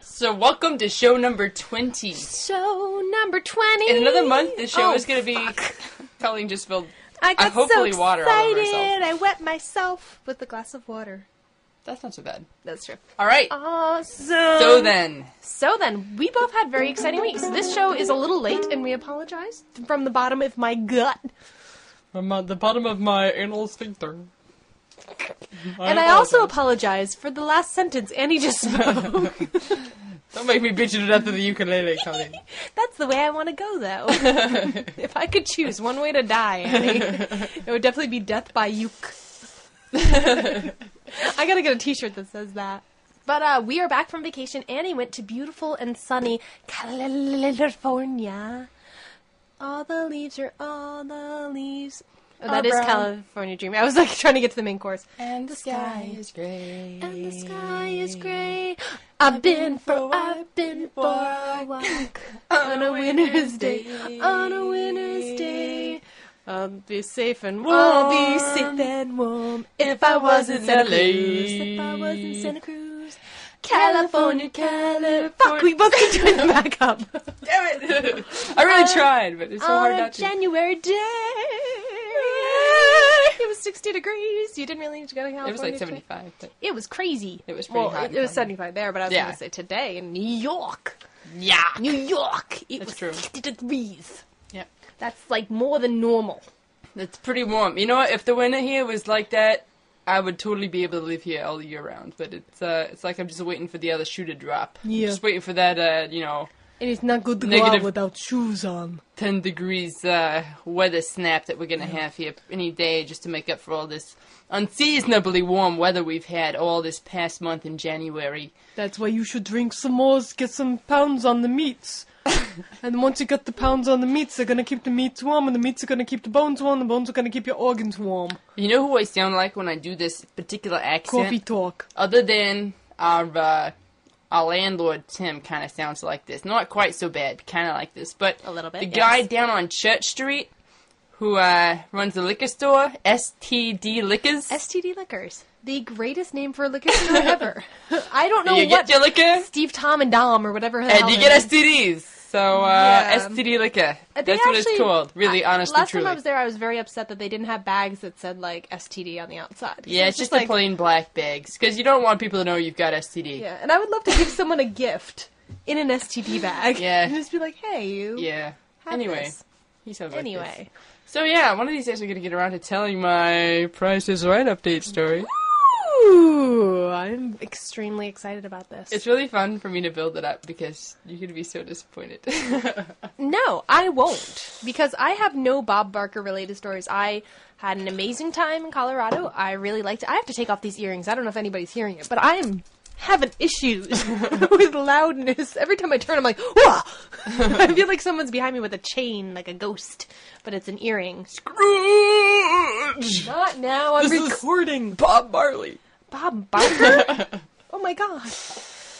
So welcome to show number twenty. Show number 20. In another month, the show Oh, is going to be. Colleen just spilled. I got hopefully so water all over excited. herself. I wet myself with a glass of water. That's not so bad. That's true. All right. Awesome. So then, So then, we both had very exciting weeks. This show is a little late, and we apologize from the bottom of my gut. from uh, the bottom of my anal sphincter. and I also apologize for the last sentence Annie just spoke. Don't make me bitch you to death of the ukulele, Colleen. That's the way I want to go, though. if I could choose one way to die, Annie, it would definitely be death by uke. I gotta get a T-shirt that says that. But uh, we are back from vacation. Annie went to beautiful and sunny California. All the leaves are all the leaves. Oh, that is brown. California Dreaming. I was like trying to get to the main course. And the sky is gray. And the sky is gray. I've been for I've been for a walk on a winter's day. On a winter's day. I'll be safe and warm. I'll be safe and warm if I was in Santa LA. Cruz. If I was in Santa Cruz. California, California. Fuck, we both keep doing the backup. Damn it! I really uh, tried, but it's so hard on a not to. January day. It was 60 degrees. You didn't really need to go to California. It was like 75. But It was crazy. It was pretty well, hot It, it was 75 there, but I was Yeah. going to say today in New York. yeah. New York. It That's was true. 60 degrees. Yeah. That's like more than normal. It's pretty warm. You know what? If the winter here was like that, I would totally be able to live here all year round. But it's uh, it's like I'm just waiting for the other shoe to drop. I'm Yeah. just waiting for that, uh, you know, And it's not good to Negative- without shoes on. 10 degrees uh, weather snap that we're gonna have here any day just to make up for all this unseasonably warm weather we've had all this past month in January. That's why you should drink some more, get some pounds on the meats. and once you get the pounds on the meats, they're gonna keep the meats warm, and the meats are gonna keep the bones warm, and the bones are gonna keep your organs warm. You know who I sound like when I do this particular accent? Coffee talk. Other than our uh, our landlord Tim, kind of sounds like this. Not quite so bad, kind of like this, but A little bit, The yes. guy down on Church Street, who uh, runs the liquor store, STD Liquors. STD Liquors. The greatest name for a liquor store ever. I don't know you what get your liquor, Steve, Tom, and Dom or whatever. the and you it get is. STDs. So uh, Yeah. STD Liquor. Uh, That's they what it's actually- called. Really, I- honest Last truly. time I was there, I was very upset that they didn't have bags that said like STD on the outside. yeah, it's just like, a plain black bags because you don't want people to know you've got STD. Yeah, and I would love to give someone a gift in an STD bag. Yeah. and just be like, "Hey, you." Yeah. have Anyway, this. he sounds like this. Anyway. So yeah, one of these days we're gonna get around to telling my Price is Right update story. Ooh, I'm extremely excited about this. It's really fun for me to build it up because you're gonna be so disappointed. No, I won't. Because I have no Bob Barker related stories. I had an amazing time in Colorado. I really liked it. I have to take off these earrings. I don't know if anybody's hearing it, but I am having issues with loudness. Every time I turn, I'm like, Whoa! I feel like someone's behind me with a chain, like a ghost, but it's an earring. Scrooge! Not now, I'm This is- recording. Bob Marley. Bob Barker? oh my god.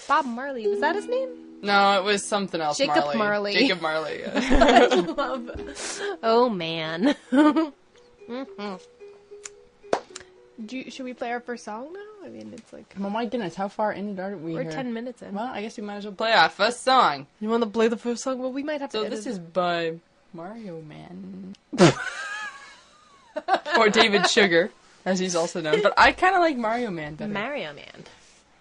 Bob Marley, was that his name? No, it was something else. Jacob Marley. Marley. Jacob Marley. yeah. I love. Oh man. Mhm. Do you, should we play our first song now? I mean, it's like oh my goodness, how far in are we we're here? ten minutes in. Well, I guess we might as well play our first song. You want to play the first song? Well, we might have to. So this it. is by Mario Man. or David Sugar, as he's also known. But I kind of like Mario Man better. Mario Man.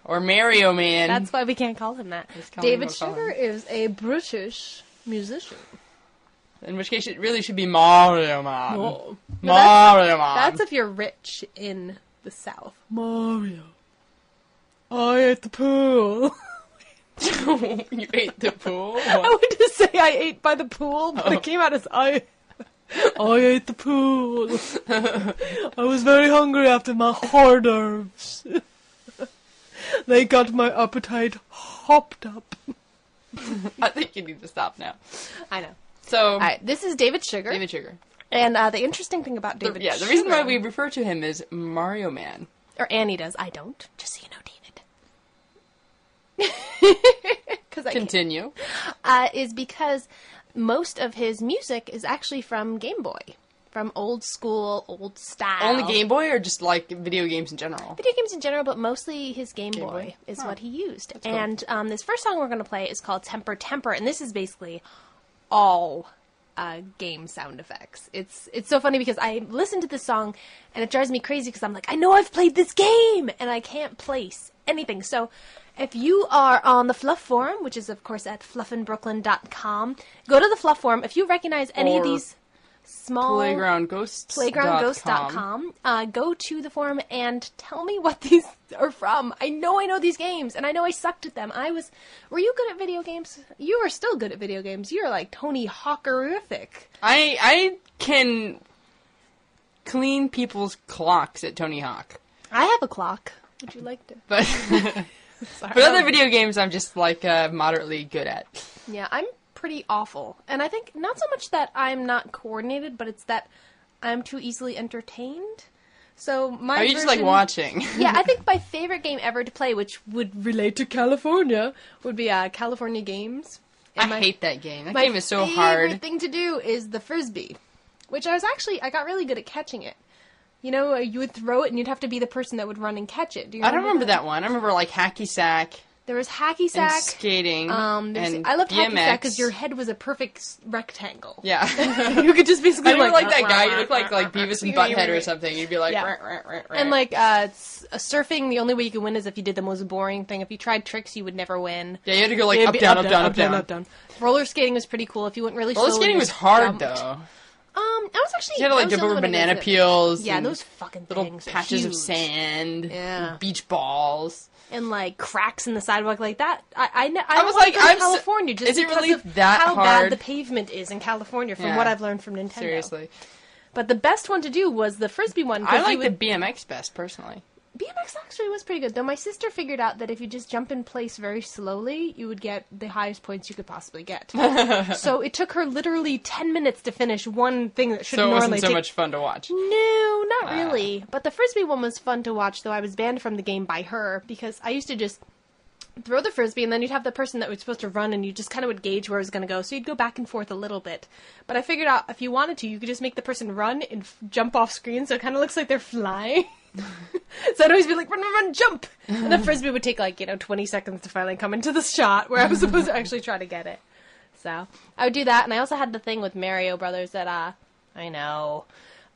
or Mario Man. That's why we can't call him that. Let's call him- David we'll Sugar is a British musician. In which case, it really should be Mario Man. No. Mario Man. That's if you're rich in the South. Mario. I ate the pool. you ate the pool. I wanted to say I ate by the pool, but Oh. it came out as I. I ate the pool. I was very hungry after my hors d'oeuvres. they got my appetite hopped up. I think you need to stop now. I know. So, All right, this is David Sugar, David Sugar. and uh, the interesting thing about The- David, yeah, the reason why we refer to him as Mario Man. or Annie does, I don't. Just so you know, David. Because I Because Continue. uh, is because most of his music is actually from Game Boy, from old school, old style. Only Game Boy or just like video games in general? video games in general, but mostly his Game, Game Boy, Boy? is Huh. what he used. cool. And um, this first song we're going to play is called Temper Temper, and this is basically all uh, game sound effects. It's it's so funny because I listen to this song and it drives me crazy because I'm like, I know I've played this game and I can't place anything. So if you are on the Fluff Forum, which is of course at fluffinbrooklyn.com, go to the Fluff Forum. If you recognize any of these small Playgroundghosts. playgroundghost.com. Uh, go to the forum and tell me what these are from. I know I know these games, and I know I sucked at them. I was. Were you good at video games? You are still good at video games. You're like Tony Hawkerific. I I can clean people's clocks at Tony Hawk, I have a clock. Would you like to? but but other video games I'm just like uh, moderately good at. Yeah, I'm pretty awful. And I think not so much that I'm not coordinated, but it's that I'm too easily entertained. So my Are you just like watching? yeah, I think my favorite game ever to play, which would relate to California, would be uh, California Games. I my- hate that game. That my game is so favorite hard. thing to do is the frisbee, which I was actually I got really good at catching it. You know, uh, you would throw it and you'd have to be the person that would run and catch it. Do you I don't remember that one. I remember like hacky sack There was hacky and sack. skating. Um, there's, and I loved hacky sack because your head was a perfect s- rectangle. Yeah. you could just basically I remember like, that guy. You look like like Beavis and Butthead or something. You'd be like, Yeah. "Rah, rah, rah, rah." And like uh, s- uh, surfing, the only way you could win is if you did the most boring thing. If you tried tricks, you would never win. yeah, you had to go like It'd up be down, up down, up down. down. Roller skating was pretty cool. If you went really Roller slow, skating you was hard jumped. though. Um, I was actually You had to like jump over banana peels. Yeah, those fucking little patches of sand. Yeah. Beach balls. and like cracks in the sidewalk like that. I I, I, I was like, I'm California just is it really of that how hard? bad the pavement is in California from Yeah. what I've learned from Nintendo. Seriously, But the best one to do was the frisbee one. I like would- the BMX best personally. BMX actually was pretty good, though. My sister figured out that if you just jump in place very slowly, you would get the highest points you could possibly get. so it took her literally ten minutes to finish one thing that should So it normally wasn't so take much fun to watch. No, not Ah. really. But the frisbee one was fun to watch, though I was banned from the game by her because I used to just throw the frisbee and then you'd have the person that was supposed to run and you just kind of would gauge where it was going to go. So you'd go back and forth a little bit. But I figured out if you wanted to, you could just make the person run and f- jump off screen so it kind of looks like they're flying. so I'd always be like, run, run, run, jump! And the frisbee would take like, you know, 20 seconds to finally come into the shot where I was supposed to actually try to get it. So I would do that. And I also had the thing with Mario Brothers that, uh, I know.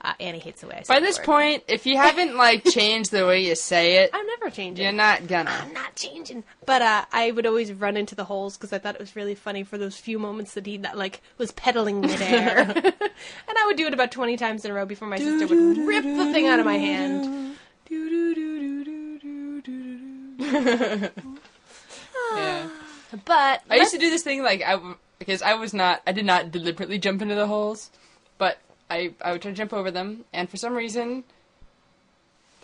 Uh, Annie hates the way I say By this point, if you haven't like changed the way you say it, I'm never changing. you're not gonna. I'm not changing. But uh, I would always run into the holes because I thought it was really funny for those few moments that he that like was pedaling midair, and I would do it about twenty times in a row before my sister would rip the thing out of my hand. Yeah. But I used to do this thing like I because I was not I did not deliberately jump into the holes, I I would try to jump over them, and for some reason,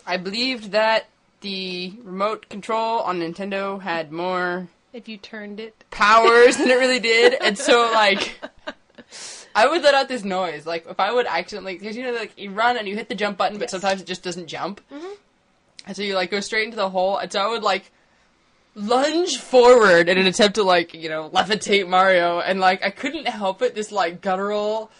I believed that the remote control on Nintendo had more if you turned it, powers than it really did, and so like. I would let out this noise, like if I would accidentally, because you know, like you run and you hit the jump button, but Yes. sometimes it just doesn't jump, mm-hmm. and so you like go straight into the hole, and so I would like lunge forward in an attempt to like you know levitate Mario, and like I couldn't help it. This like guttural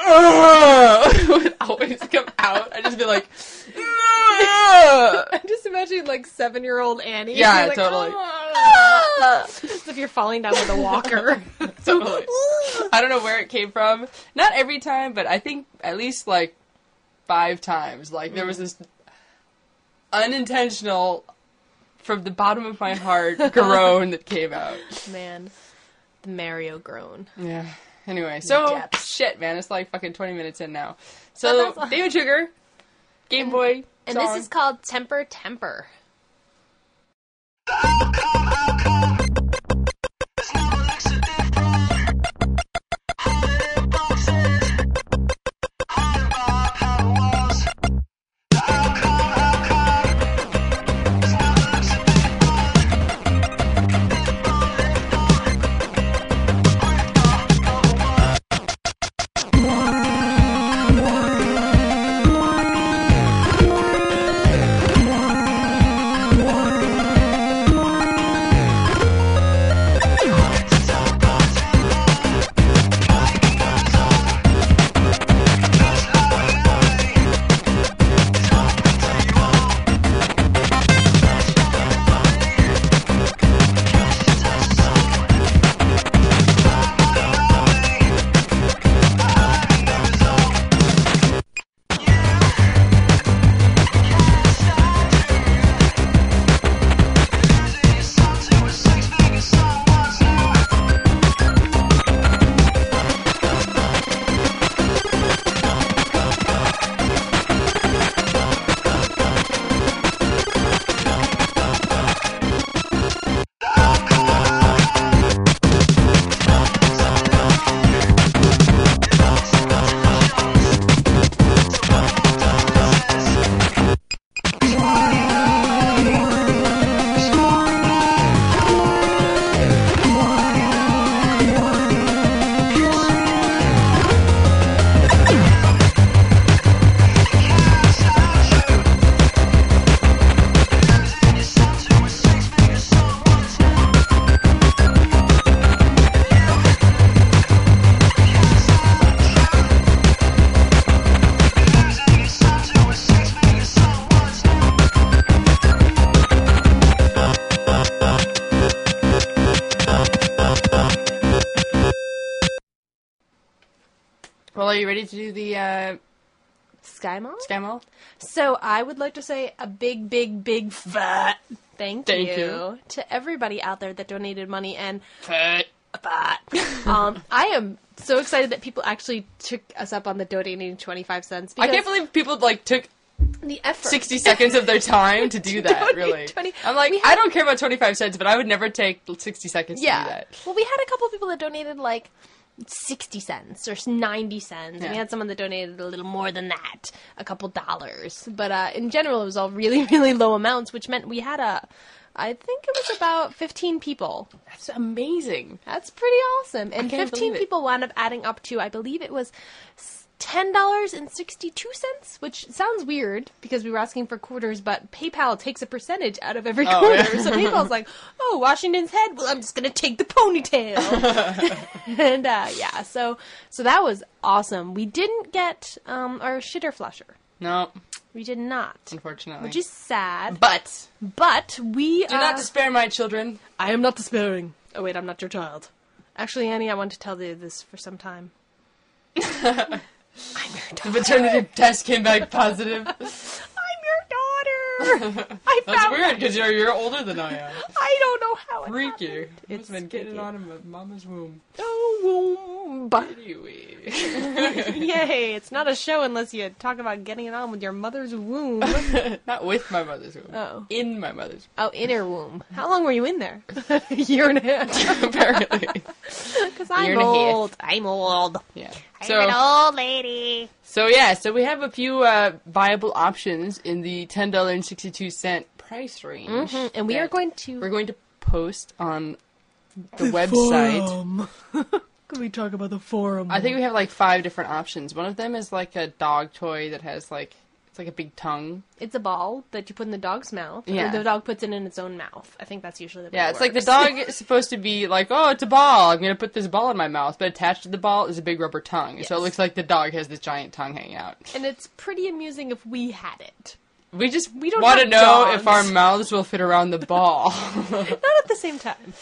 would always come out. I'd just be like, I'm just imagining like seven year old Annie. Yeah, like, totally. "Ah!" As if you're falling down with a walker. Totally. I don't know where it came from. Not every time, but I think at least like five times. Like there was this unintentional, from the bottom of my heart, groan that came out. Man, the Mario groan. Yeah. Anyway, so Depths. shit, man. It's like fucking twenty minutes in now. So David Sugar, Game Boy, And song. this is called Temper Temper. Are you ready to do the uh, Sky Mall? scam all? So I would like to say a big, big, big fat thank, Thank you, you. to everybody out there that donated money and Fat. fat. um, I am so excited that people actually took us up on the donating twenty five cents. I can't believe people like took the effort. 60 seconds of their time to do that, really. 20 I'm like, we I don't care about 25 cents, but I would never take 60 seconds to Yeah. do that. Well, we had a couple people that donated like 60 cents or 90 cents. And we had someone that donated a little more than that, a couple dollars. But uh, in general, it was all really, really low amounts, which meant we had a, I think it was about 15 people. That's amazing. That's pretty awesome. And 15 people wound up adding up to, I believe it was $10.62, which sounds weird because we were asking for quarters, but PayPal takes a percentage out of every Oh, quarter. yeah. So PayPal's like, oh, Washington's head, well, I'm just going to take the ponytail. and uh, yeah, so so that was awesome. We didn't get um, our shitter flusher. No, We did not, unfortunately. which is sad. but But we do uh, not despair, my children. I am not despairing. Oh wait, I'm not your child. Actually, Annie, I want to tell you this for some time. I'm your The daughter. paternity test came back positive. I'm your daughter. I That's weird because you're you're older than I am. I don't know how it Freaky. happened. It's been getting on in my mama's womb. Oh, womb. Anyway. yay! It's not a show unless you talk about getting it on with your mother's womb. Not with my mother's womb. Oh. In my mother's Oh, inner womb. How long were you in there? a year and a half. apparently. Because I'm Year and a half. old. I'm old. Yeah. I'm an So, old lady. so yeah, so we have a few uh, viable options in the $10.62 price range. Mhm, And we are going to. We're going to post on the, website. Can we talk about the forum? I think we have like five different options. One of them is like a dog toy that has like it's like a big tongue. It's a ball that you put in the dog's mouth. Yeah. the dog puts it in its own mouth. I think that's usually the way Yeah, it it's like the dog is supposed to be like, oh, it's a ball. I'm gonna put this ball in my mouth, but attached to the ball is a big rubber tongue. So it looks like the dog has this giant tongue hanging out. And it's pretty amusing if we had it. We just We don't want to know dogs. if our mouths will fit around the ball. Not at the same time.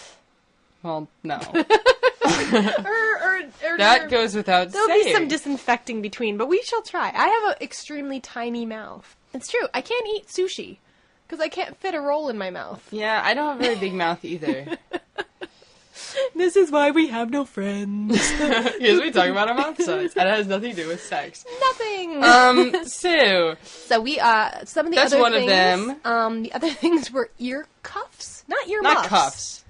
well, no, or, or, or, that or- goes without saying. There'll saying. be some disinfecting between, but we shall try. I have an extremely tiny mouth. It's true. I can't eat sushi because I can't fit a roll in my mouth. yeah, I don't have a very big mouth either. This is why we have no friends. Because we talk about our mouth size, and it has nothing to do with sex. Nothing. Um, so so we uh some of the That's other one of things, them. Um, the other things were ear cuffs, not ear not muffs. cuffs.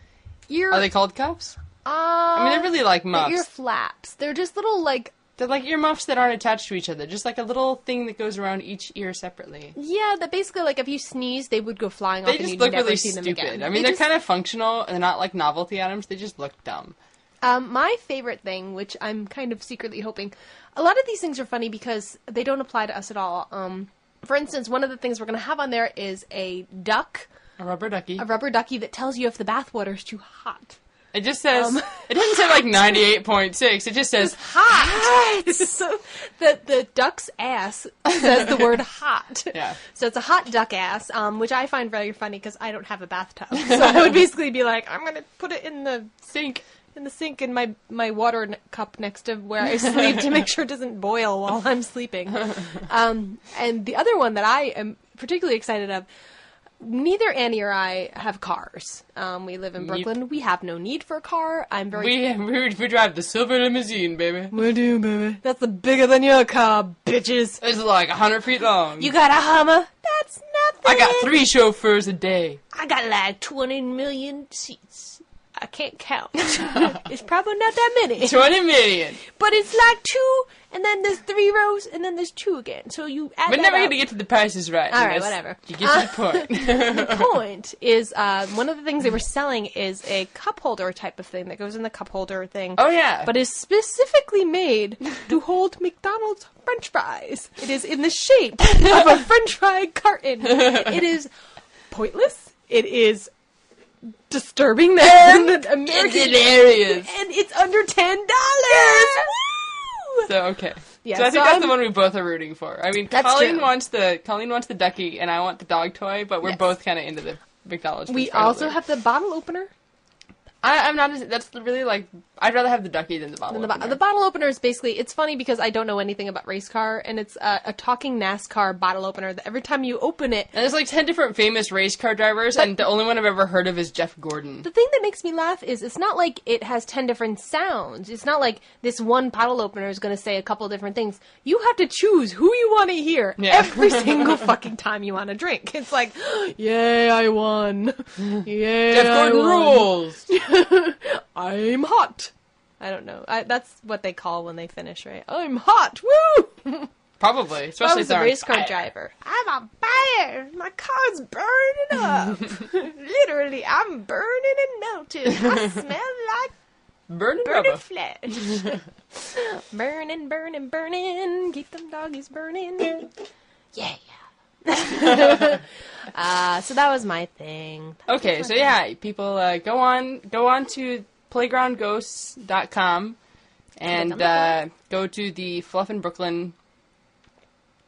Ear. Are they called cuffs? Uh, I mean, they're really like they're muffs. ear flaps. They're just little like They're like earmuffs that aren't attached to each other, just like a little thing that goes around each ear separately. yeah. That basically like if you sneeze, they would go flying off They and just you'd look never really see them stupid. again. I mean, They they are just- kind of functional and they're not like novelty items. They just look dumb. Um, my favorite thing, which I'm kind of secretly hoping, a lot of these things are funny because they don't apply to us at all. Um, for instance, one of the things we're going to have on there is a duck, A rubber ducky. a rubber ducky that tells you if the bathwater is too hot. It just says. Um, it doesn't say like ninety eight point six. It just says Hot. so the the duck's ass says the word hot. Yeah. So it's a hot duck ass, um, which I find very funny because I don't have a bathtub. So I would basically be like, I'm gonna put it in the sink. in the sink in my my water n- cup next to where I sleep to make sure it doesn't boil while I'm sleeping. Um, and the other one that I am particularly excited of. Neither Annie or I have cars. Um, we live in Yep. Brooklyn. We have no need for a car. I'm very. We, we we drive the silver limousine, baby. we do, baby. That's the bigger than your car, bitches. It's like hundred feet long. You got a Hummer? That's nothing. I got three chauffeurs a day. I got like 20 million seats. I can't count. it's probably not that many. Twenty million. But it's like two, and then there's three rows, and then there's two again. So you add We're that never gonna get to the prices right. All right, whatever. You get to the point. the point is, uh, one of the things they were selling is a cup holder type of thing that goes in the cup holder thing. oh yeah. But is specifically made to hold McDonald's French fries. It is in the shape of a French fry carton. It is pointless. It is disturbing that the American hilarious. and it's under ten dollars. So okay. Yeah, so I think so that's I'm- the one we both are rooting for. I mean, Colleen true. wants the Colleen wants the ducky, and I want the dog toy, but we're Yes. both kind of into the McDonald's. We also have the bottle opener. I, I'm not. As, that's really like I'd rather have the ducky than the bottle. And the, opener. the bottle opener is basically it's funny because I don't know anything about race car and it's a, a talking NASCAR bottle opener that every time you open it and there's like ten different famous race car drivers, and the only one I've ever heard of is Jeff Gordon. the thing that makes me laugh is it's not like it has 10 different sounds. It's not like this one bottle opener is going to say a couple different things. You have to choose who you want to hear Yeah. every single fucking time you want to drink. It's like, yay, I won. Yay, Jeff Gordon rules. I'm hot. I don't know. I, that's what they call when they finish, right? I'm hot. Woo! Probably, I especially was if a race car driver. I'm on fire. My car's burning up. Literally, I'm burning and melting. I smell like Burning burning flesh. burning, burning, burning. Keep them doggies burning. Yeah. uh, so that was my thing. Okay, so yeah, people uh, go on go on to playgroundghosts.com and Click on the uh, go to the Fluff in Brooklyn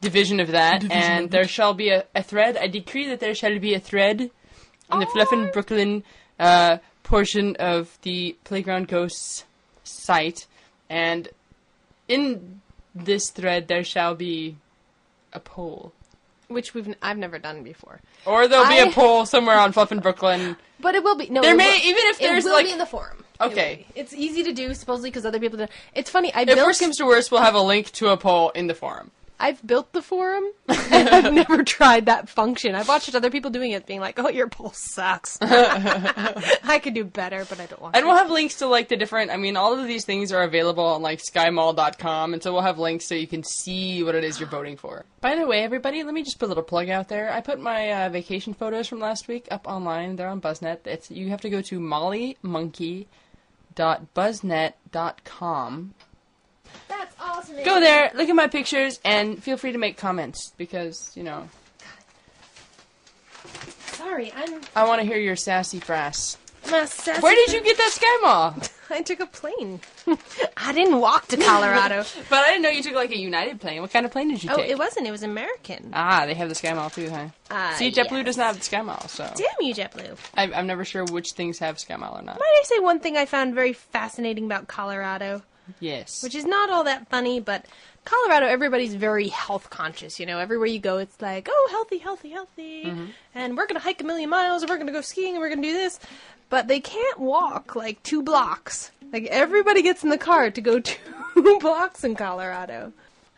division of that, and there shall be a, a thread. I decree that there shall be a thread in the Fluff in Brooklyn uh, portion of the Playground Ghosts site, and in this thread there shall be a poll. Which we've I've never done before, Or there'll be a poll somewhere on Fluff in Brooklyn. but it will be no. There it may will- even if It there's will like be in the forum. Okay. be. It's easy to do supposedly because other people do. It's funny. I If built. worst comes to worst, we'll have a link to a poll in the forum. I've built the forum. and I've never tried that function. I've watched other people doing it, being like, "Oh, your poll sucks." I could do better, but I don't want. And to. we'll have links to like the different. I mean, all of these things are available on like skymall.com, and so we'll have links so you can see what it is you're voting for. By the way, everybody, let me just put a little plug out there. I put my uh, vacation photos from last week up online. They're on Buzznet. It's you have to go to mollymonkey.buzznet.com. Go there, look at my pictures, and feel free to make comments because you know Sorry, I'm. I want to hear your sassy frass. I'm sassy- Where did you get that sky mall? I took a plane. I didn't walk to Colorado. But I didn't know you took like a United plane. What kind of plane did you take? oh, take? it wasn't. It was American. Ah, they have the Sky Mall too, huh? Uh, See, JetBlue yes. does not have the Sky Mall, so Damn you, JetBlue. I, I'm never sure which things have Sky Mall or not. Might I say one thing I found very fascinating about Colorado? Yes. which is not all that funny, but Colorado, everybody's very health conscious. You know, everywhere you go, it's like, oh, healthy, healthy, healthy, mm-hmm. and we're gonna hike a million miles, and we're gonna go skiing, and we're gonna do this, but they can't walk like two blocks. Like everybody gets in the car to go two blocks in Colorado.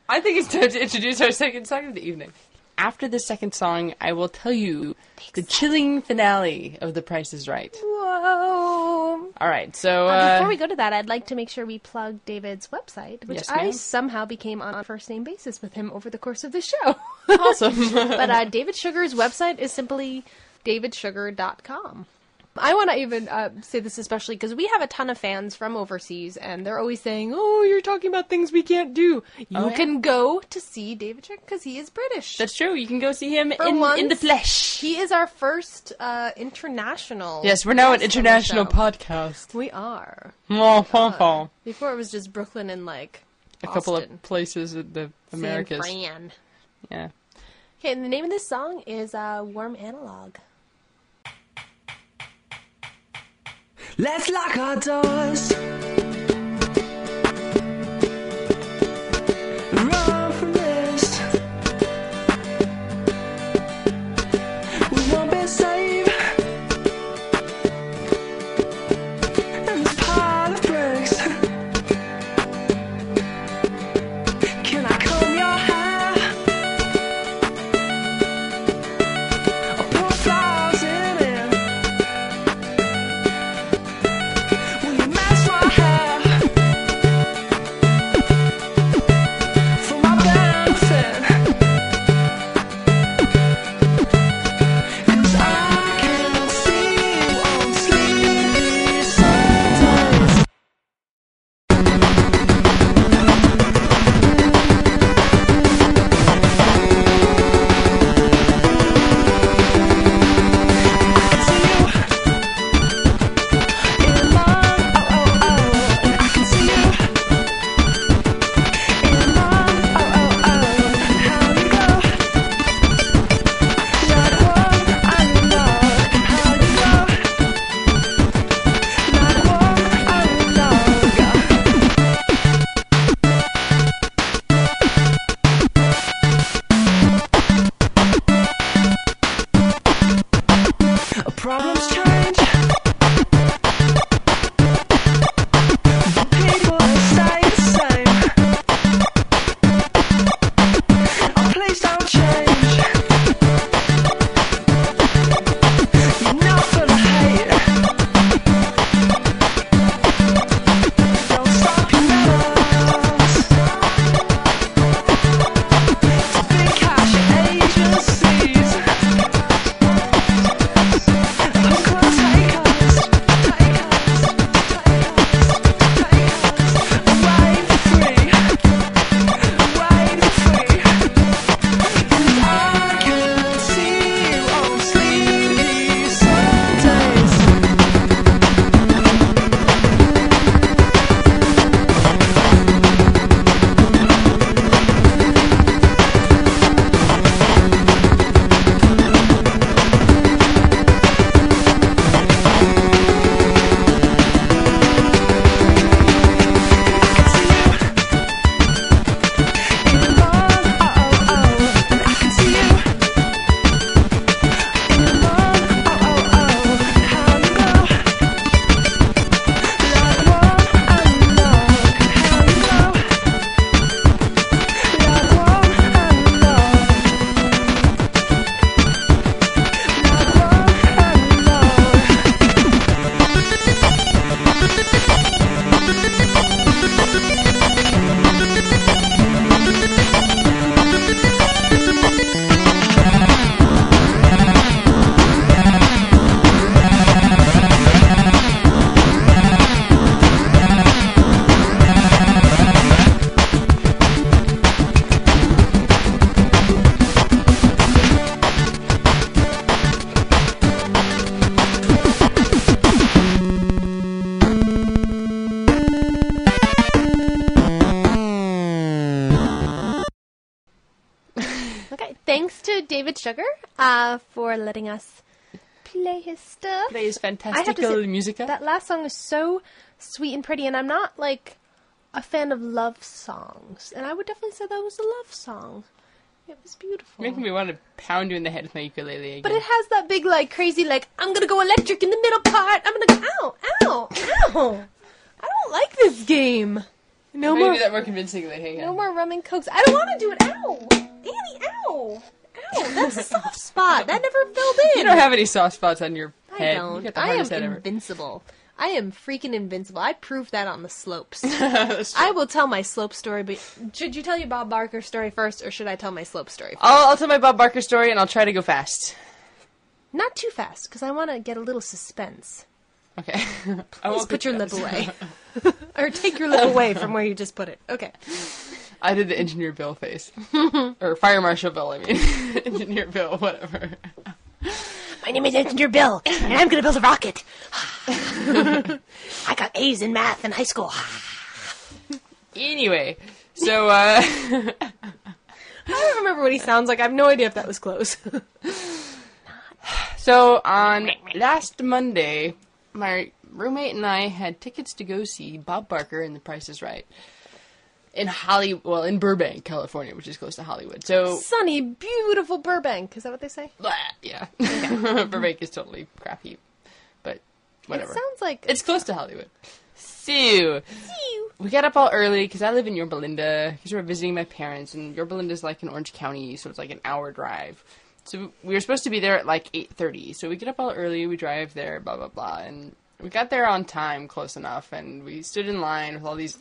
I think it's time to introduce our second song of the evening. After the second song, I will tell you the chilling finale of The Price is Right. Whoa! All right, so Uh, uh, before we go to that, I'd like to make sure we plug David's website, which Yes, I somehow became on a first name basis with him over the course of the show. awesome. but uh, David Sugar's website is simply davidsugar.com. I want to even uh, say this especially because we have a ton of fans from overseas, and they're always saying, "Oh, you're talking about things we can't do." You Oh, yeah. can go to see David Sugar because he is British. That's true. You can go see him in, once, in the flesh. He is our first uh, international. Yes, we're now an guest on the international podcast. We are. a Before it was just Brooklyn and like a couple of places in the Americas. San Fran. Yeah. Okay, and the name of this song is uh, "Warm Analog." Let's lock our doors. Stuff. Plays I have to fantastical say, musica. That last song is so sweet and pretty, and I'm not like a fan of love songs, and I would definitely say that was a love song. It was beautiful. Making me want to pound you in the head with my ukulele again. But it has that big, like, crazy, like, I'm gonna go electric in the middle part. I'm gonna go, ow, ow, ow. I don't like this game. No more, gonna that more convincingly. Hang on. no more rum and cokes. I don't want to do it. Ow, Annie, ow, ow. That's a soft spot. That never filled in. You don't have any soft spots on your I head. Don't. I am head ever. invincible. I am freaking invincible. I proved that on the slopes. I will tell my slope story, but should you tell your Bob Barker story first, or should I tell my slope story first? I'll, I'll tell my Bob Barker story and I'll try to go fast. Not too fast, because I want to get a little suspense. Okay. Please put your lip away. or take your lip away from where you just put it. Okay. I did the engineer Bill face. or fire marshal Bill, I mean. engineer Bill, whatever. My name is Engineer Bill, and I'm going to build a rocket. I got A's in math in high school. Anyway, so, uh, I don't remember what he sounds like. I have no idea if that was close. so on last Monday, my roommate and I had tickets to go see Bob Barker and The Price is Right. In Holly, well, in Burbank, California, which is close to Hollywood. So, Sunny, beautiful Burbank. Is that what they say? blah, yeah. Burbank is totally crappy, but whatever. It sounds like It's close to Hollywood. So, we got up all early because I live in Yorba Linda because we were visiting my parents, and Yorba Linda is like in Orange County, so it's like an hour drive. So we were supposed to be there at like eight thirty. So we get up all early, we drive there, blah blah blah, and we got there on time, close enough, and we stood in line with all these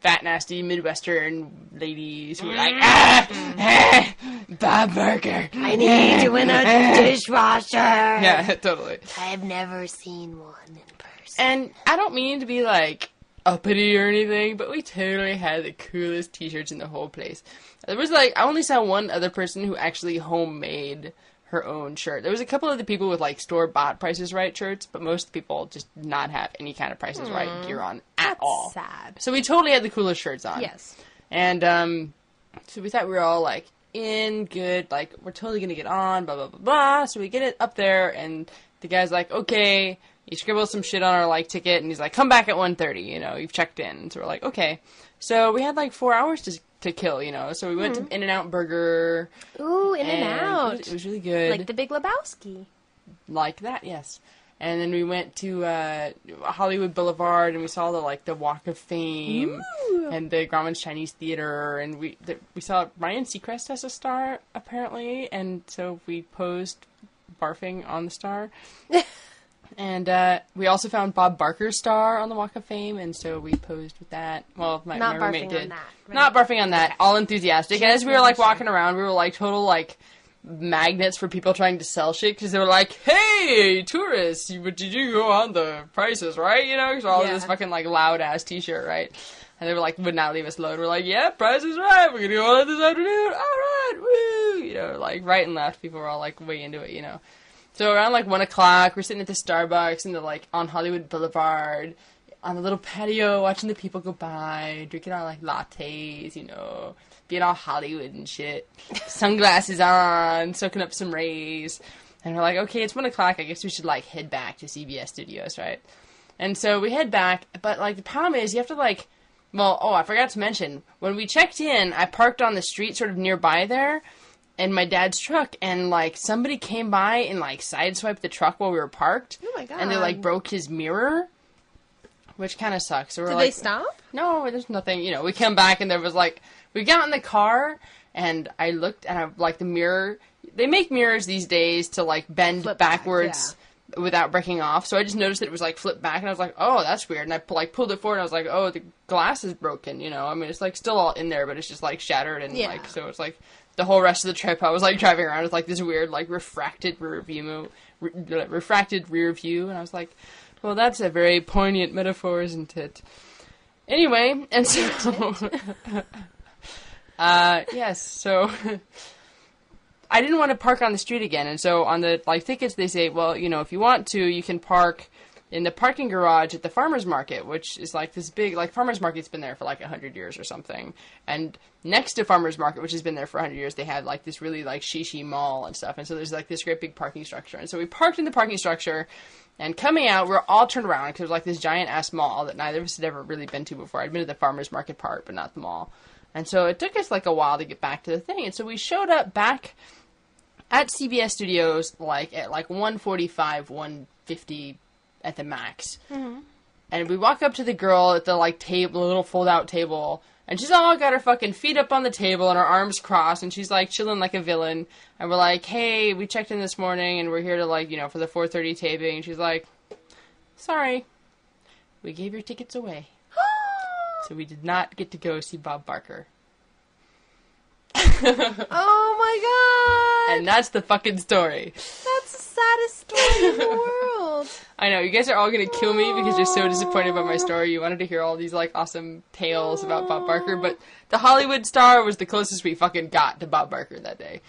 fat, nasty Midwestern ladies who are like, ah, ah, Bob Barker. I need you in a dishwasher. Yeah, totally. I've never seen one in person. And I don't mean to be like uppity or anything, but we totally had the coolest t-shirts in the whole place. There was like I only saw one other person who actually homemade her own shirt. There was a couple of the people with like store bought Prices Right shirts, but most people just did not have any kind of Prices Right gear on at That's all. sad. So we totally had the coolest shirts on. Yes. And um, so we thought we were all like in good, like we're totally gonna get on, blah blah blah blah. So we get it up there, and the guy's like, okay, you scribble some shit on our like ticket, and he's like, come back at 1.30, You know, you've checked in. So we're like, okay. So we had like four hours to to kill, you know. So we went to In and Out Burger. Ooh, in and, and out. It was, it was really good. like the Big Lebowski. like that, yes. And then we went to uh, Hollywood Boulevard, and we saw the like the Walk of Fame Ooh. and the Grauman's Chinese Theater, and we the, we saw Ryan Seacrest as a star apparently, and so we posed barfing on the star. and uh, we also found Bob Barker's star on the Walk of Fame, and so we posed with that. Well, my, Not my roommate barfing on did. that, right? Not barfing on that. All enthusiastic. And as we were like walking around, we were like total like magnets for people trying to sell shit because they were like, "Hey, tourists, you, did you go on the prices right?" You know, because all Yeah. this fucking like loud ass T-shirt, right? And they were like, would not leave us alone. We're like, "Yeah, prices right. We're gonna go on this afternoon. All right, woo!" You know, like right and left, people were all like way into it. You know. So around like one o'clock, we're sitting at the Starbucks in the like on Hollywood Boulevard, on the little patio, watching the people go by, drinking our like lattes, you know, being all Hollywood and shit, sunglasses on, soaking up some rays, and we're like, okay, it's one o'clock. I guess we should like head back to CBS Studios, right? And so we head back, but like the problem is you have to like, well, oh, I forgot to mention when we checked in, I parked on the street sort of nearby there in my dad's truck and like somebody came by and like sideswiped the truck while we were parked. Oh my god. And they like broke his mirror, which kind of sucks. So we're Did like, they stop? No, there's nothing. You know, we came back and there was like we got in the car and I looked and I like the mirror. They make mirrors these days to like bend Flip back, backwards. Without breaking off, so I just noticed that it was like flipped back, and I was like, "Oh, that's weird." And I like pulled it forward, and I was like, "Oh, the glass is broken." You know, I mean, it's like still all in there, but it's just like shattered, and Yeah. like so it's like the whole rest of the trip, I was like driving around with like this weird like refracted rear view, re- refracted rear view, and I was like, "Well, that's a very poignant metaphor, isn't it?" Anyway, and so, uh, yes, so I didn't want to park on the street again, and so on the like tickets they say, well, you know, if you want to, you can park in the parking garage at the farmers market, which is like this big like farmers market's been there for like a hundred years or something. And next to farmers market, which has been there for hundred years, they had like this really like shishi mall and stuff. And so there's like this great big parking structure. And so we parked in the parking structure. And coming out, we're all turned around because was like this giant ass mall that neither of us had ever really been to before. I'd been to the farmers market part, but not the mall. And so it took us like a while to get back to the thing. And so we showed up back at CBS Studios like at like 145, 150 at the max. Mm-hmm. And we walk up to the girl at the like table, the little fold out table, and she's all got her fucking feet up on the table and her arms crossed, and she's like chilling like a villain. And we're like, "Hey, we checked in this morning, and we're here to like you know for the 4:30 taping." And she's like, "Sorry, we gave your tickets away, so we did not get to go see Bob Barker." Oh my god! And that's the fucking story. That's the saddest story in the world. I know you guys are all gonna kill me because you're so disappointed by my story. You wanted to hear all these like awesome tales about Bob Barker, but the Hollywood star was the closest we fucking got to Bob Barker that day.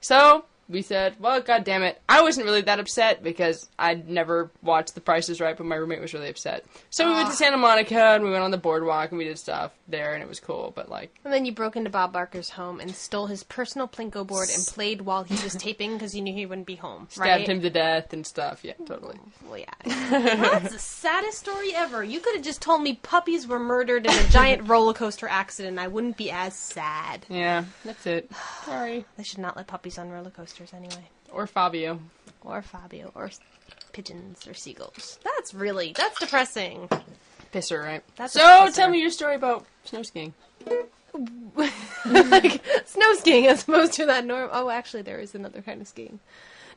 So we said, "Well, god damn it!" I wasn't really that upset because I'd never watched The Price Is Right, but my roommate was really upset. So we went to ah. Santa Monica and we went on the boardwalk and we did stuff there, and it was cool. But like, And then you broke into Bob Barker's home and stole his personal plinko board and played while he was taping because you knew he wouldn't be home. stabbed right? him to death and stuff. Yeah, totally. Well, yeah. That's the saddest story ever. You could have just told me puppies were murdered in a giant roller coaster accident. I wouldn't be as sad. Yeah, that's it. Sorry. They should not let puppies on roller coasters anyway. Or Fabio. Or Fabio. Or s- pigeons or seagulls. That's really, that's depressing. Pisser, right? That's a so pisser. tell me your story about snow skiing. like snow skiing as opposed to that norm. Oh, actually, there is another kind of skiing.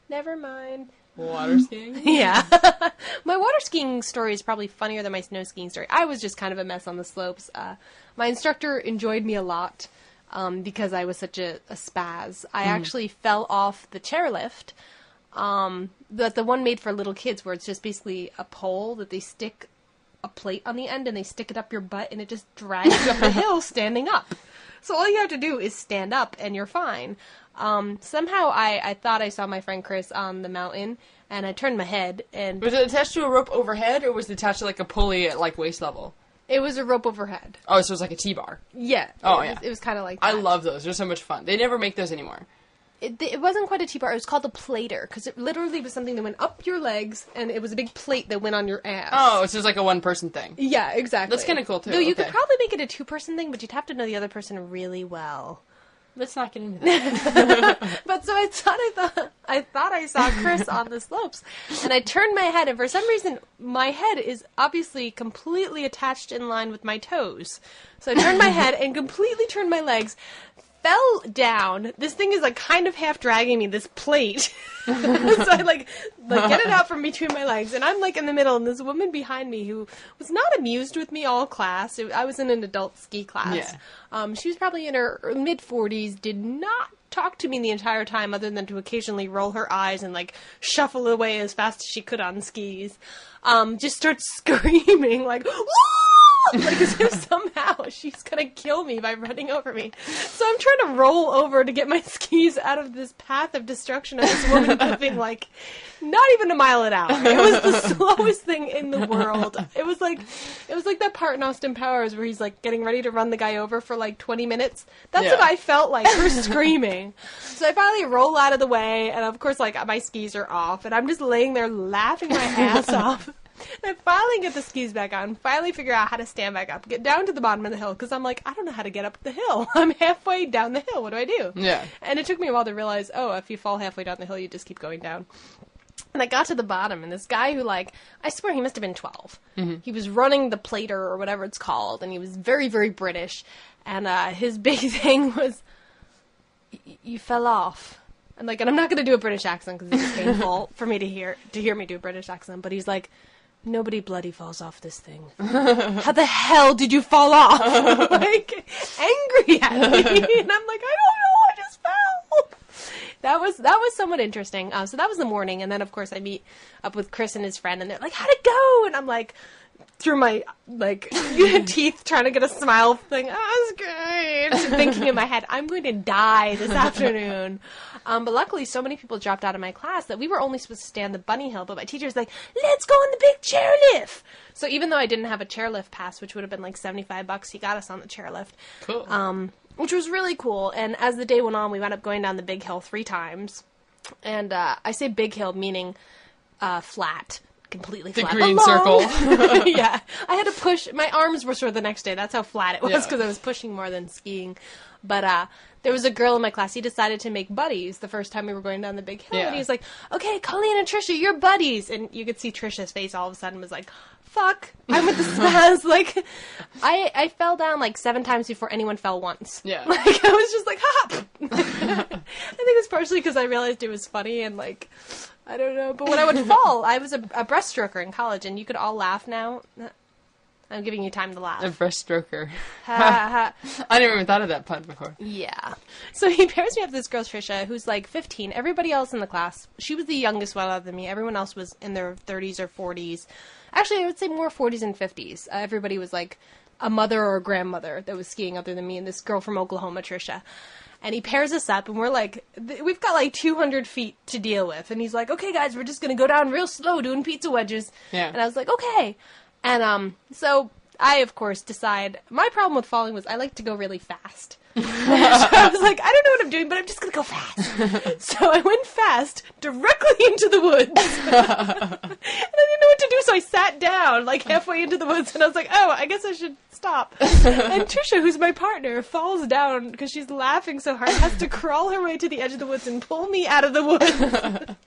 Never mind. Water skiing? Yeah. my water skiing story is probably funnier than my snow skiing story. I was just kind of a mess on the slopes. Uh, my instructor enjoyed me a lot um, because I was such a, a spaz. I actually fell off the chairlift. Um, but the one made for little kids, where it's just basically a pole that they stick a plate on the end and they stick it up your butt and it just drags you up the hill standing up. So all you have to do is stand up and you're fine. Um, somehow I, I thought I saw my friend Chris on the mountain and I turned my head and Was it attached to a rope overhead, or was it attached to like a pulley at like waist level? It was a rope overhead. Oh, so it was like a T-bar. Yeah. Oh, it yeah. Was, it was kind of like I love those. They're so much fun. They never make those anymore. it, it wasn't quite a T-bar. It was called a platter because it literally was something that went up your legs and it was a big plate that went on your ass. Oh, so it's like a one-person thing. Yeah, exactly. That's kinda cool, too. Though you could probably make it a two-person thing, but you'd have to know the other person really well. Let's not get into that. But so I thought I thought I thought I saw Chris on the slopes, and I turned my head, and for some reason my head is obviously completely attached in line with my toes. So I turned my head and completely turned my legs, fell down. This thing is like kind of half dragging me. This plate, so I like like get it out from between my legs, and I'm like in the middle, and this woman behind me who was not amused with me all class. It- I was in an adult ski class. Yeah. Um, she was probably in her mid 40s, did not talk to me the entire time other than to occasionally roll her eyes and like shuffle away as fast as she could on skis. Um, just starts screaming like, "Woo!" like as if somehow she's gonna kill me by running over me. So I'm trying to roll over to get my skis out of this path of destruction of this woman moving like not even a mile an hour. It was the slowest thing in the world. It was like it was like that part in Austin Powers where he's like getting ready to run the guy over for like 20 minutes. That's Yeah. what I felt like. Her screaming. So I finally roll out of the way, and of course, like my skis are off, and I'm just laying there laughing my ass off. And I finally get the skis back on, finally figure out how to stand back up, get down to the bottom of the hill, because I'm like, I don't know how to get up the hill. I'm halfway down the hill. What do I do? Yeah. And it took me a while to realize, oh, if you fall halfway down the hill, you just keep going down. And I got to the bottom, and this guy who, like, I swear he must have been 12. He was running the platter or whatever it's called, and he was very, very British. And uh, his big thing was, you fell off. And like, and I'm not going to do a British accent because it's painful for me to hear to hear me do a British accent. But he's like, nobody bloody falls off this thing. How the hell did you fall off? like angry at me, and I'm like, I don't know, I just fell. That was that was somewhat interesting. Um, so that was the morning, and then of course I meet up with Chris and his friend, and they're like, "How'd it go?" And I'm like, through my like teeth trying to get a smile thing. Oh, it's great. Thinking in my head, I'm going to die this afternoon. Um, but luckily, so many people dropped out of my class that we were only supposed to stay on the bunny hill. But my teacher was like, "Let's go on the big chairlift." So even though I didn't have a chairlift pass, which would have been like seventy five bucks, he got us on the chairlift, Cool. um, which was really cool. And as the day went on, we wound up going down the big hill three times. And uh, I say big hill meaning uh, flat, completely The flat. green But circle. yeah, I had to push. My arms were sore the next day. That's how flat it was Yeah. because I was pushing more than skiing. But uh, there was a girl in my class. He decided to make buddies the first time we were going down the big hill, Yeah. and he was like, "Okay, Colleen and Trisha, you're buddies." And you could see Trisha's face all of a sudden was like, "Fuck, I'm with the spaz." like, I I fell down like seven times before anyone fell once. Yeah. like I was just like, "Ha!" I think it's partially because I realized it was funny and like. I don't know, but when I would fall, I was a, a breaststroker in college, and you could all laugh now. I'm giving you time to laugh. a breaststroker. Ha, ha. I never even thought of that pun before. Yeah. So he pairs me up with this girl, Trisha, who's like 15. Everybody else in the class, she was the youngest one other than me. Everyone else was in their 30s or 40s. Actually, I would say more 40s and 50s. Uh, everybody was like a mother or a grandmother that was skiing other than me and this girl from Oklahoma, Trisha. And he pairs us up, and we're like, th- we've got like 200 feet to deal with. And he's like, okay, guys, we're just going to go down real slow doing pizza wedges. Yeah. And I was like, okay. And um, so I, of course, decide my problem with falling was I like to go really fast. so I was like, I don't know what I'm doing, but I'm just gonna go fast. so I went fast directly into the woods. and I didn't know what to do, so I sat down like halfway into the woods, and I was like, oh, I guess I should stop. and Trisha, who's my partner, falls down because she's laughing so hard, has to crawl her way to the edge of the woods and pull me out of the woods.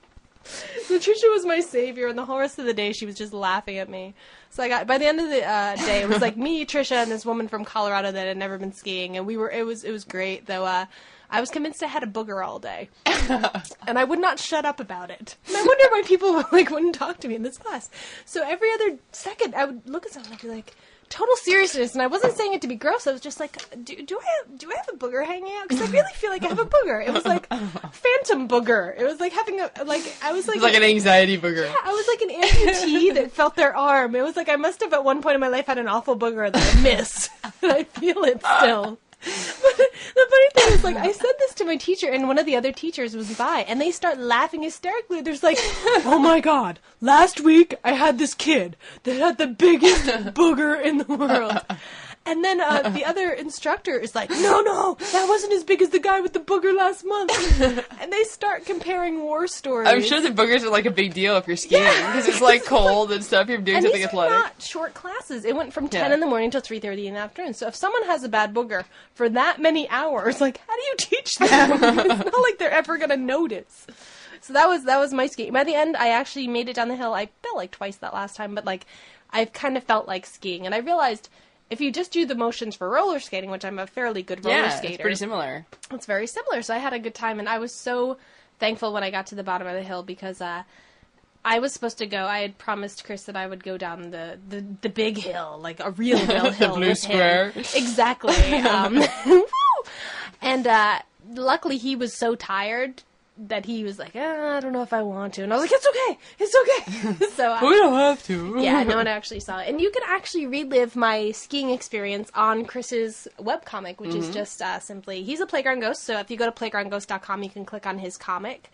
So Trisha was my savior, and the whole rest of the day she was just laughing at me. So I got by the end of the uh, day, it was like me, Trisha, and this woman from Colorado that had never been skiing, and we were it was it was great. Though uh, I was convinced I had a booger all day, and I would not shut up about it. And I wonder why people like wouldn't talk to me in this class. So every other second, I would look at someone and I'd be like. Total seriousness, and I wasn't saying it to be gross. I was just like, "Do, do I have, do I have a booger hanging out? Because I really feel like I have a booger." It was like phantom booger. It was like having a like I was like like an anxiety booger. I was like an amputee that felt their arm. It was like I must have at one point in my life had an awful booger that I miss. and I feel it still. But the funny thing is, like, I said this to my teacher, and one of the other teachers was by, and they start laughing hysterically. There's like, oh my god, last week I had this kid that had the biggest booger in the world. And then uh, the other instructor is like, no, no, that wasn't as big as the guy with the booger last month. and they start comparing war stories. I'm sure the boogers are like a big deal if you're skiing because it's like cold and stuff. You're doing and something these athletic. are not short classes. It went from ten Yeah. in the morning till three thirty in the afternoon. So if someone has a bad booger for that many hours, like how do you teach them? it's not like they're ever gonna notice. So that was that was my skiing. By the end, I actually made it down the hill. I fell like twice that last time, but like I've kind of felt like skiing, and I realized. If you just do the motions for roller skating, which I'm a fairly good roller yeah, skater, it's pretty similar. it's very similar. So I had a good time, and I was so thankful when I got to the bottom of the hill because uh, I was supposed to go. I had promised Chris that I would go down the the, the big hill, like a real real hill, the blue square. him. Exactly. Um, and uh, luckily, he was so tired that he was like, "Ah, I don't know if I want to, and I was like, It's okay, it's okay. so uh, We don't have to. yeah, no one actually saw it. And you can actually relive my skiing experience on Chris's webcomic, which is just uh, simply he's a playground ghost. So if you go to playgroundghost.com, you can click on his comic.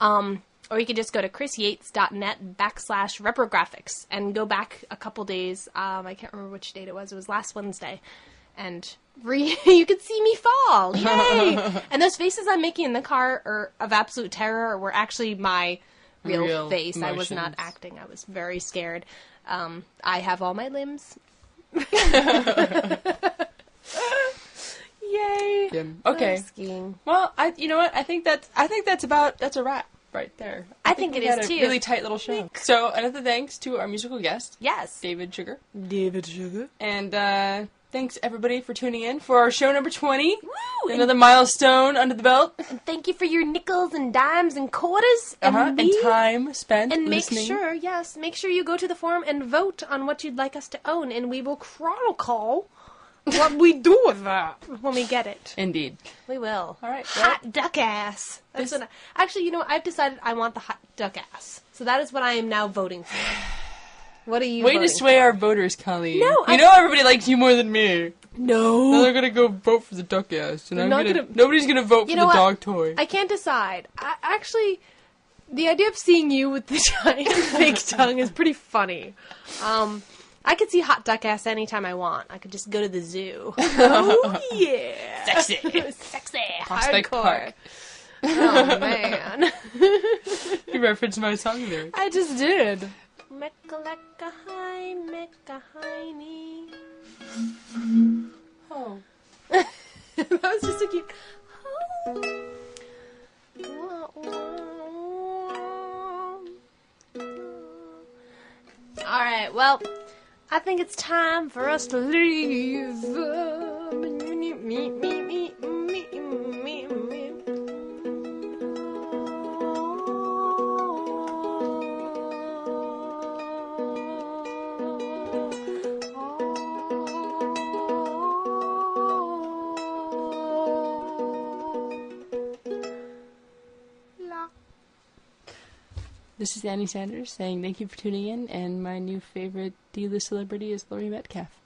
Um, or you can just go to chrisyates.net backslash reprographics and go back a couple days. Um, I can't remember which date it was. It was last Wednesday. And re- you could see me fall. Yay! and those faces I'm making in the car are of absolute terror were actually my real, Real face. I was not acting. I was very scared. Um, I have all my limbs. Yay! Yeah. Okay. Skiing. Well, I you know what? I think that's I think that's about that's a wrap right there. I think we it had is, a too. Really tight little show. So another thanks to our musical guest, Yes. David Sugar, David Sugar. and uh, thanks everybody for tuning in for our show number twenty. Woo! Another milestone under the belt, And thank you for your nickels and dimes and quarters and, uh-huh. and me. time spent And make sure, yes, make sure you go to the forum and vote on what you'd like us to own, and we will chronicle what we do with that when we get it. Indeed. We will. All right, Hot duck ass. That's This- what I, actually, you know, I've decided I want the hot duck ass. So that is what I am now voting for. What are you? Way to sway for? our voters, Colleen. No, you I- know everybody likes you more than me. Now No. they're gonna go vote for the duck ass, and I'm gonna, gonna- nobody's gonna vote for the what? dog toy. I can't decide. I, actually, the idea of seeing you with the giant fake tongue is pretty funny. Um, I could see hot duck ass anytime I want. I could just go to the zoo. oh yeah, Sexy. sexy, Prospect hardcore. Park. Oh man, You referenced my song lyric. I just did. High, mecca. Oh. that was just so cute. All right, well, I think it's time for us to leave. This is Annie Sanders saying thank you for tuning in, and my new favorite D-list celebrity is Laurie Metcalf.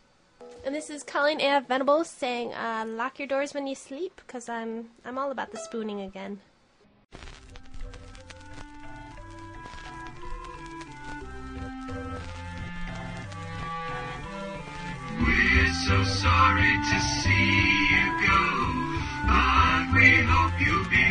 And this is Colleen A. Venables saying, uh, "Lock your doors when you sleep," because I'm I'm all about the spooning again. We're so sorry to see you go, but we hope you'll be